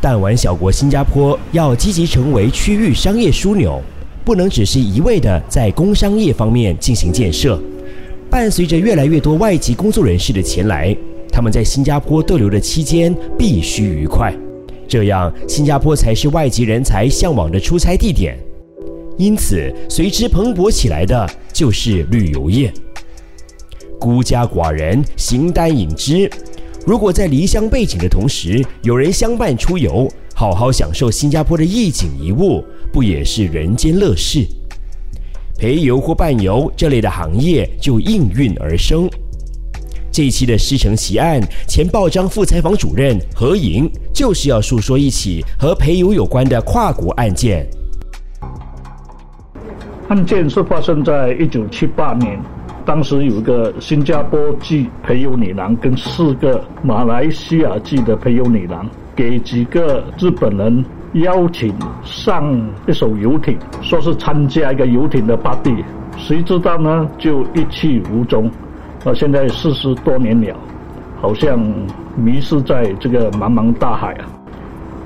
弹丸小国新加坡要积极成为区域商业枢纽，不能只是一味的在工商业方面进行建设。伴随着越来越多外籍工作人士的前来，他们在新加坡逗留的期间必须愉快，这样新加坡才是外籍人才向往的出差地点。因此，随之蓬勃起来的就是旅游业。孤家寡人形单影只，如果在离乡背井的同时，有人相伴出游，好好享受新加坡的一景一物，不也是人间乐事？陪游或伴游这类的行业就应运而生。这一期的师承奇案，前报章副采访主任何莹就是要述说一起和陪游有关的跨国案件。案件是发生在一九七八年。当时有一个新加坡籍陪游女郎跟四个马来西亚籍的陪游女郎，给几个日本人邀请上一艘游艇，说是参加一个游艇的 party，谁知道呢？就一去无踪。到现在四十多年了，好像迷失在这个茫茫大海啊！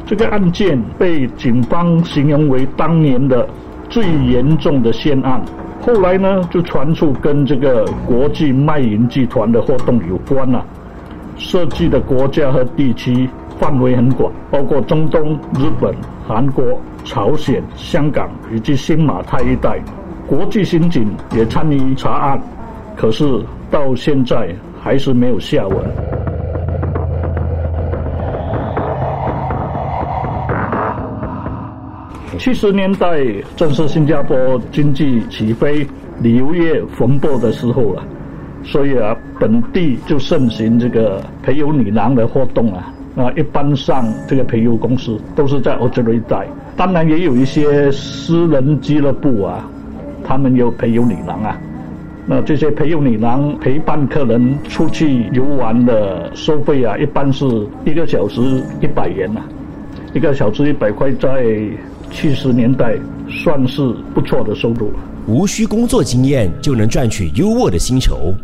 这个案件被警方形容为当年的最严重的险案。后来呢，就传出跟这个国际卖淫集团的活动有关了，涉及的国家和地区范围很广，包括中东、日本、韩国、朝鲜、香港以及新马泰一带。国际刑警也参与查案，可是到现在还是没有下文。七十年代正是新加坡经济起飞、旅游业蓬勃的时候了，所以啊，本地就盛行这个陪游女郎的活动啊。啊，一般上这个陪游公司都是在欧洲一带，当然也有一些私人俱乐部啊，他们有陪游女郎啊。那这些陪游女郎陪伴客人出去游玩的收费啊，一般是一个小时一百元啊，一个小时一百块在。七十年代算是不错的收入，无需工作经验就能赚取优渥的薪酬，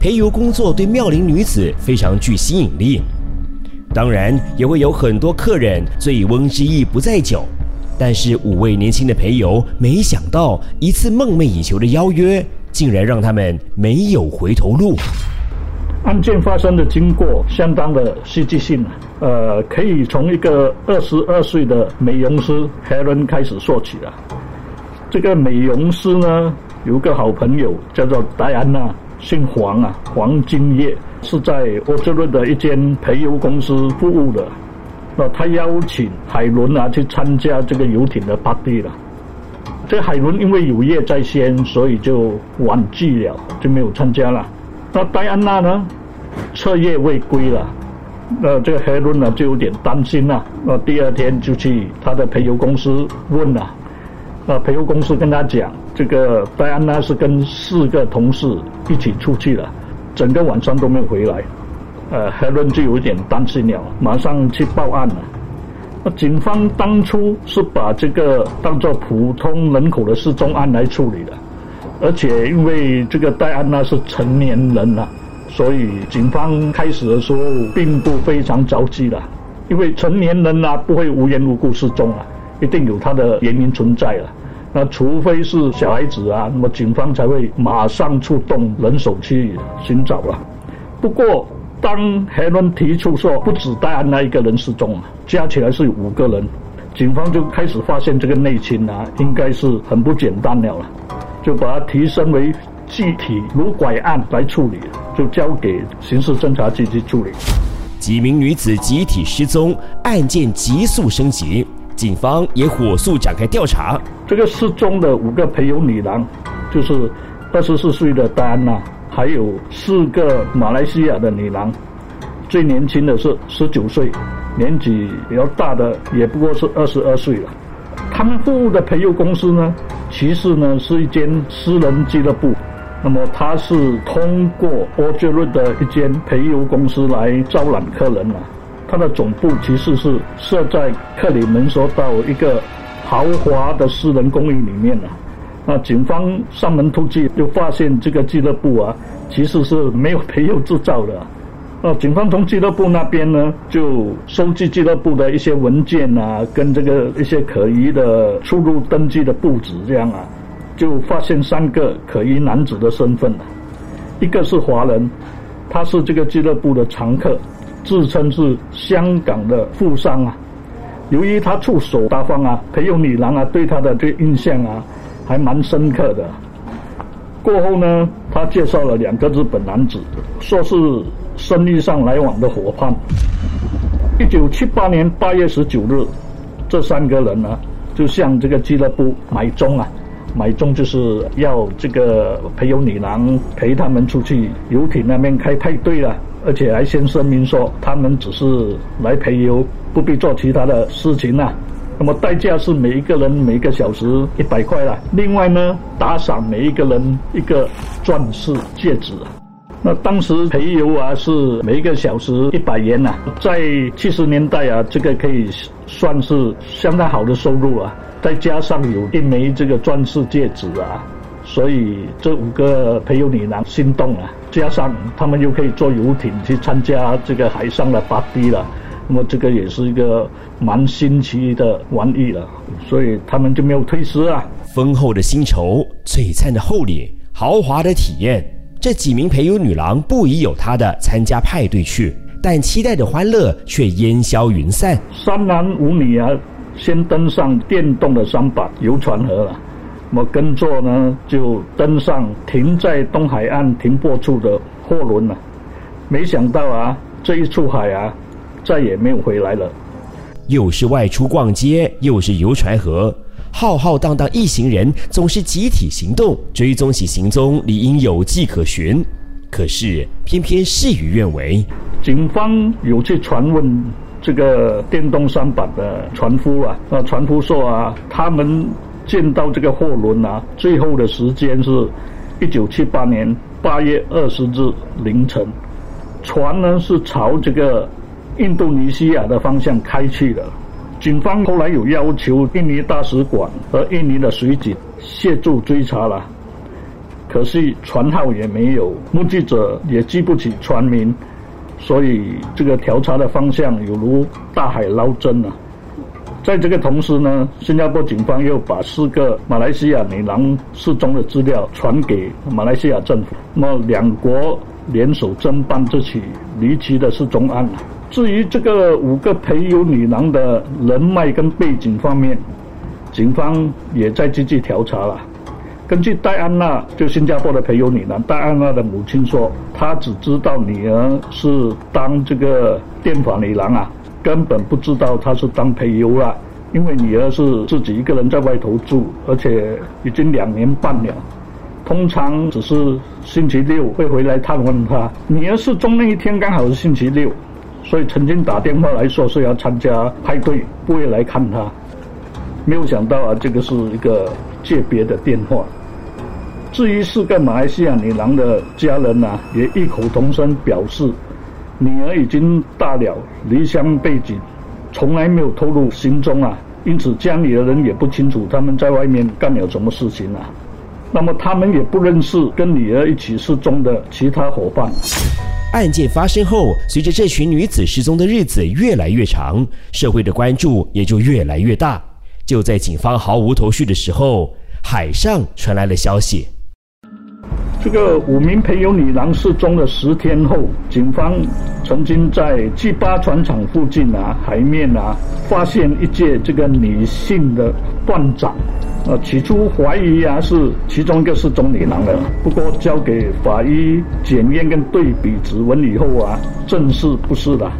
陪游工作对妙龄女子非常具吸引力。当然，也会有很多客人醉翁之意不在酒，但是五位年轻的陪游没想到，一次梦寐以求的邀约，竟然让他们没有回头路。案件发生的经过相当的戏剧性，呃，可以从一个二十二岁的美容师 Helen 开始说起啊。这个美容师呢，有个好朋友叫做戴安娜，姓黄啊，黄金叶，是在波士顿的一间陪游公司服务的。那他邀请海伦啊去参加这个游艇的 party 了。这海伦因为有业在先，所以就婉拒了，就没有参加了。那戴安娜呢？彻夜未归了。那这个黑伦呢，就有点担心了。那第二天就去他的陪游公司问了。那陪游公司跟他讲，这个戴安娜是跟四个同事一起出去了，整个晚上都没有回来。呃，黑伦就有点担心了，马上去报案了。那警方当初是把这个当做普通人口的失踪案来处理的。而且因为这个戴安娜是成年人了，所以警方开始的时候并不非常着急了。因为成年人啊不会无缘无故失踪啊，一定有他的原因存在了。那除非是小孩子啊，那么警方才会马上出动人手去寻找了。不过当海伦提出说不止戴安娜一个人失踪啊，加起来是五个人，警方就开始发现这个内情啊，应该是很不简单了了。就把它提升为具体如拐案来处理，就交给刑事侦查局去处理。几名女子集体失踪，案件急速升级，警方也火速展开调查。这个失踪的五个陪游女郎，就是二十四岁的戴安娜，还有四个马来西亚的女郎，最年轻的是十九岁，年纪比较大的也不过是二十二岁了。他们服务的陪游公司呢，其实呢是一间私人俱乐部。那么他是通过波杰瑞的一间陪游公司来招揽客人啊。他的总部其实是设在克里门索岛一个豪华的私人公寓里面啊。那警方上门突击，就发现这个俱乐部啊，其实是没有陪游执照的。那，警方从俱乐部那边呢，就收集俱乐部的一些文件啊，跟这个一些可疑的出入登记的簿子这样啊，就发现三个可疑男子的身份了。一个是华人，他是这个俱乐部的常客，自称是香港的富商啊。由于他出手大方啊，裴勇女郎啊对他的这印象啊，还蛮深刻的。过后呢，他介绍了两个日本男子，说是。生意上来往的伙伴。一九七八年八月十九日，这三个人呢，就向这个俱乐部买钟啊，买钟就是要这个陪游女郎陪他们出去游艇那边开派对了，而且还先声明说他们只是来陪游，不必做其他的事情啊。那么代价是每一个人每个小时一百块了，另外呢，打赏每一个人一个钻石戒指。那当时陪游啊是每一个小时一百元呐，在七十年代啊，这个可以算是相当好的收入啊。再加上有一枚这个钻石戒指啊，所以这五个陪游女郎心动了。加上他们又可以坐游艇去参加这个海上的芭比了，那么这个也是一个蛮新奇的玩意了，所以他们就没有推辞啊。丰厚的薪酬，璀璨的厚礼，豪华的体验。这几名陪游女郎不疑有他的参加派对去，但期待的欢乐却烟消云散。三男五女啊，先登上电动的三板游船河了。那么跟着呢，就登上停在东海岸停泊处的货轮了。没想到啊，这一出海啊，再也没有回来了。又是外出逛街，又是游船河。浩浩荡荡一行人总是集体行动，追踪其行踪理应有迹可循。可是偏偏事与愿违，警方有去传问这个电动三板的船夫啊，那船夫说啊，他们见到这个货轮啊，最后的时间是一九七八年八月二十日凌晨，船呢是朝这个印度尼西亚的方向开去的。警方后来有要求印尼大使馆和印尼的水警协助追查了，可是船号也没有，目击者也记不起船名，所以这个调查的方向有如大海捞针啊。在这个同时呢，新加坡警方又把四个马来西亚女郎失踪的资料传给马来西亚政府，那么两国联手侦办这起离奇的失踪案。至于这个五个陪游女郎的人脉跟背景方面，警方也在积极调查了。根据戴安娜，就新加坡的陪游女郎，戴安娜的母亲说，她只知道女儿是当这个电访女郎啊，根本不知道她是当陪游了。因为女儿是自己一个人在外头住，而且已经两年半了，通常只是星期六会回来探望她。女儿失踪那一天刚好是星期六。所以曾经打电话来说是要参加派对，不会来看他。没有想到啊，这个是一个借别的电话。至于四个马来西亚女郎的家人呢，也异口同声表示，女儿已经大了，离乡背井，从来没有透露行踪啊。因此家里的人也不清楚他们在外面干了什么事情啊。那么他们也不认识跟女儿一起失踪的其他伙伴。案件发生后，随着这群女子失踪的日子越来越长，社会的关注也就越来越大。就在警方毫无头绪的时候，海上传来了消息：这个五名陪游女郎失踪的十天后，警方曾经在 G 八船厂附近啊海面啊发现一件这个女性的断掌。呃，起初怀疑啊是其中一个是中女郎的，不过交给法医检验跟对比指纹以后啊，正是不是的。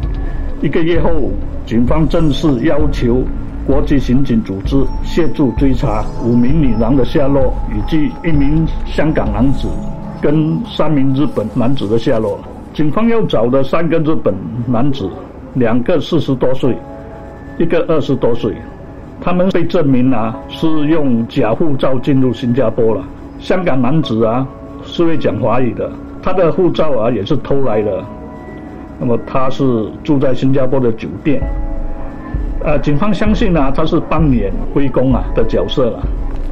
一个月后，警方正式要求国际刑警组织协助追查五名女郎的下落，以及一名香港男子跟三名日本男子的下落。警方要找的三个日本男子，两个四十多岁，一个二十多岁。他们被证明啊是用假护照进入新加坡了。香港男子啊是会讲华语的，他的护照啊也是偷来的。那么他是住在新加坡的酒店。呃，警方相信啊他是扮演灰工啊的角色了。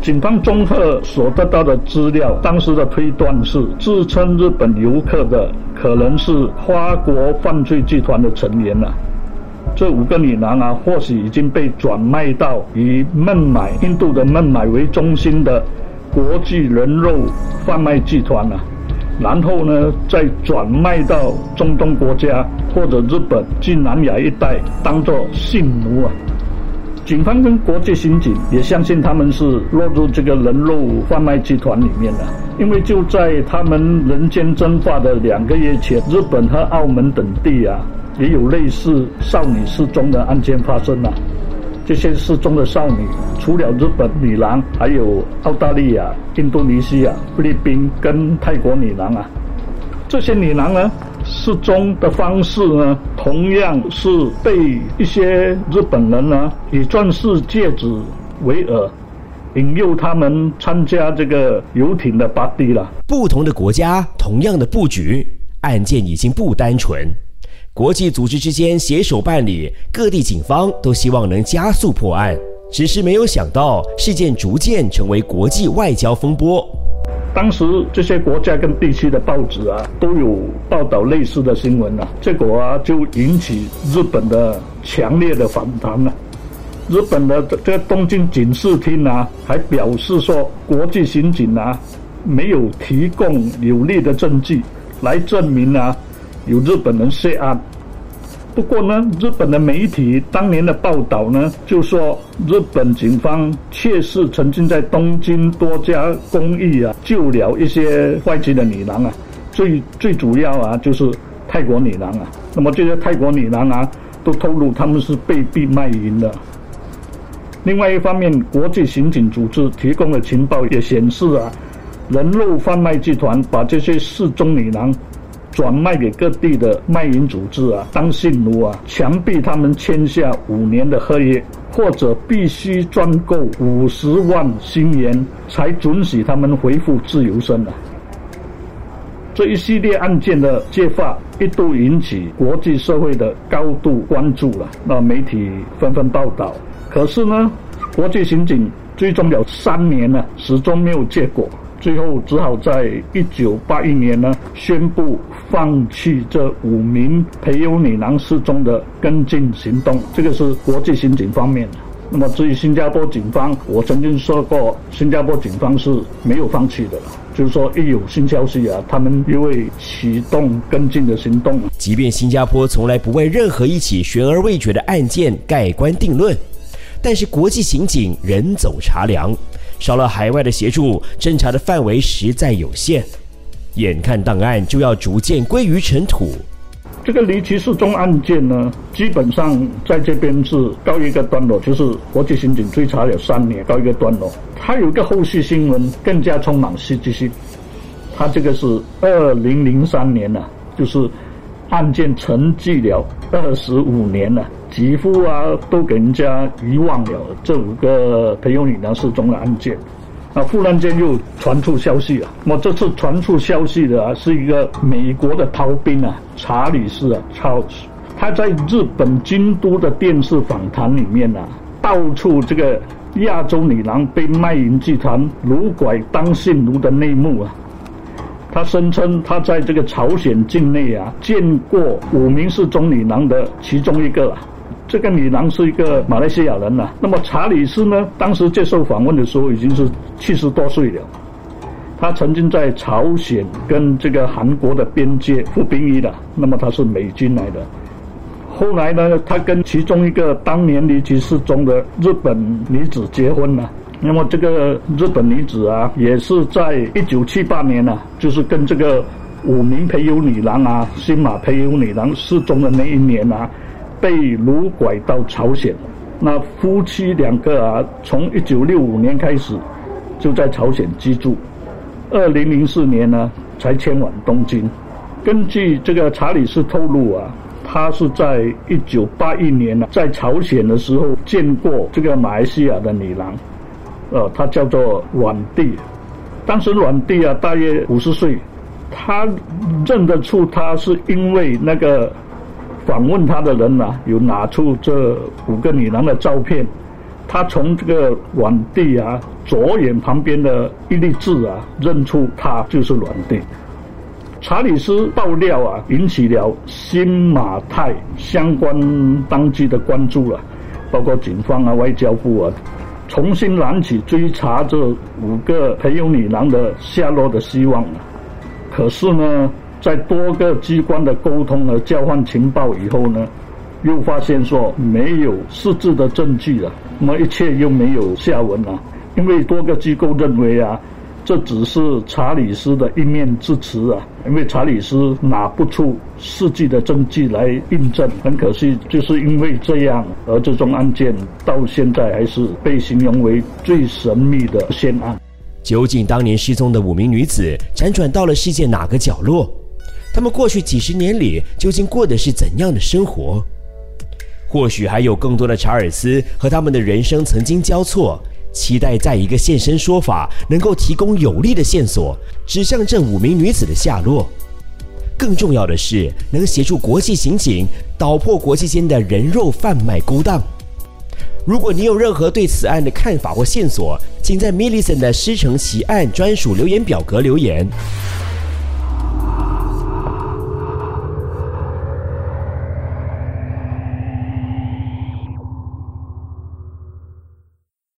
警方综合所得到的资料，当时的推断是自称日本游客的可能是花国犯罪集团的成员了。这五个女郎啊，或许已经被转卖到以孟买印度的孟买为中心的国际人肉贩卖集团了。然后呢，再转卖到中东国家或者日本及南亚一带，当做性奴啊。警方跟国际刑警也相信他们是落入这个人肉贩卖集团里面的，因为就在他们人间蒸发的两个月前，日本和澳门等地啊，也有类似少女失踪的案件发生了。这些失踪的少女，除了日本女郎，还有澳大利亚、印度尼西亚、菲律宾跟泰国女郎啊。这些女郎呢？失踪的方式呢，同样是被一些日本人呢以钻石戒指为饵，引诱他们参加这个游艇的巴蒂了。不同的国家，同样的布局，案件已经不单纯。国际组织之间携手办理，各地警方都希望能加速破案，只是没有想到事件逐渐成为国际外交风波。当时这些国家跟地区的报纸啊，都有报道类似的新闻啊，结果啊就引起日本的强烈的反弹了。日本的这个东京警视厅啊，还表示说，国际刑警啊没有提供有力的证据来证明啊有日本人涉案。不过呢，日本的媒体当年的报道呢，就说日本警方确实曾经在东京多家公寓啊救了一些外籍的女郎啊，最最主要啊就是泰国女郎啊。那么这些泰国女郎啊，都透露他们是被逼卖淫的。另外一方面，国际刑警组织提供的情报也显示啊，人肉贩卖集团把这些失踪女郎。转卖给各地的卖淫组织啊，当性奴啊，强逼他们签下五年的合约，或者必须赚够五十万新元，才准许他们恢复自由身啊。这一系列案件的揭发，一度引起国际社会的高度关注了。那媒体纷纷报道，可是呢，国际刑警追踪了三年了，始终没有结果。最后只好在一九八一年呢，宣布放弃这五名培优女郎失踪的跟进行动。这个是国际刑警方面的。那么至于新加坡警方，我曾经说过，新加坡警方是没有放弃的，就是说一有新消息啊，他们就会启动跟进的行动。即便新加坡从来不为任何一起悬而未决的案件盖棺定论，但是国际刑警人走茶凉。少了海外的协助，侦查的范围实在有限。眼看档案就要逐渐归于尘土，这个离奇失踪案件呢，基本上在这边是告一个段落，就是国际刑警追查了三年，告一个段落。它有个后续新闻更加充满戏剧性，它这个是二零零三年了，就是案件沉寂了二十五年了。几乎啊，都给人家遗忘了这五个培优女郎失踪的案件。啊，忽然间又传出消息了。那么这次传出消息的啊，是一个美国的逃兵啊，查理斯啊，超，他在日本京都的电视访谈里面啊，道出这个亚洲女郎被卖淫集团掳拐当性奴的内幕啊。他声称他在这个朝鲜境内啊，见过五名失踪女郎的其中一个啊。这个女郎是一个马来西亚人呐。那么查理斯呢？当时接受访问的时候已经是七十多岁了。他曾经在朝鲜跟这个韩国的边界服兵役的。那么他是美军来的。后来呢，他跟其中一个当年离奇失踪的日本女子结婚了。那么这个日本女子啊，也是在一九七八年呢，就是跟这个五名陪游女郎啊，新马陪游女郎失踪的那一年啊。被掳拐到朝鲜，那夫妻两个啊，从一九六五年开始就在朝鲜居住，二零零四年呢才迁往东京。根据这个查理斯透露啊，他是在一九八一年呢在朝鲜的时候见过这个马来西亚的女郎，呃，她叫做阮蒂，当时阮蒂啊大约五十岁，他认得出她是因为那个。访问他的人呐，有拿出这五个女郎的照片，他从这个阮地啊左眼旁边的一粒痣啊，认出她就是阮地。查理斯爆料啊，引起了新马泰相关当局的关注了，包括警方啊、外交部啊，重新燃起追查这五个陪游女郎的下落的希望。可是呢，在多个机关的沟通和交换情报以后呢，又发现说没有实质的证据了，那么一切又没有下文了，因为多个机构认为啊。这只是查理斯的一面之词啊，因为查理斯拿不出实际的证据来印证。很可惜，就是因为这样，而这宗案件到现在还是被形容为最神秘的悬案。究竟当年失踪的五名女子辗转到了世界哪个角落？他们过去几十年里究竟过的是怎样的生活？或许还有更多的查尔斯和他们的人生曾经交错。期待在一个现身说法，能够提供有力的线索，指向这五名女子的下落。更重要的是，能协助国际刑警捣破国际间的人肉贩卖勾当。如果你有任何对此案的看法或线索，请在 Millicent 的师承奇案专属留言表格留言。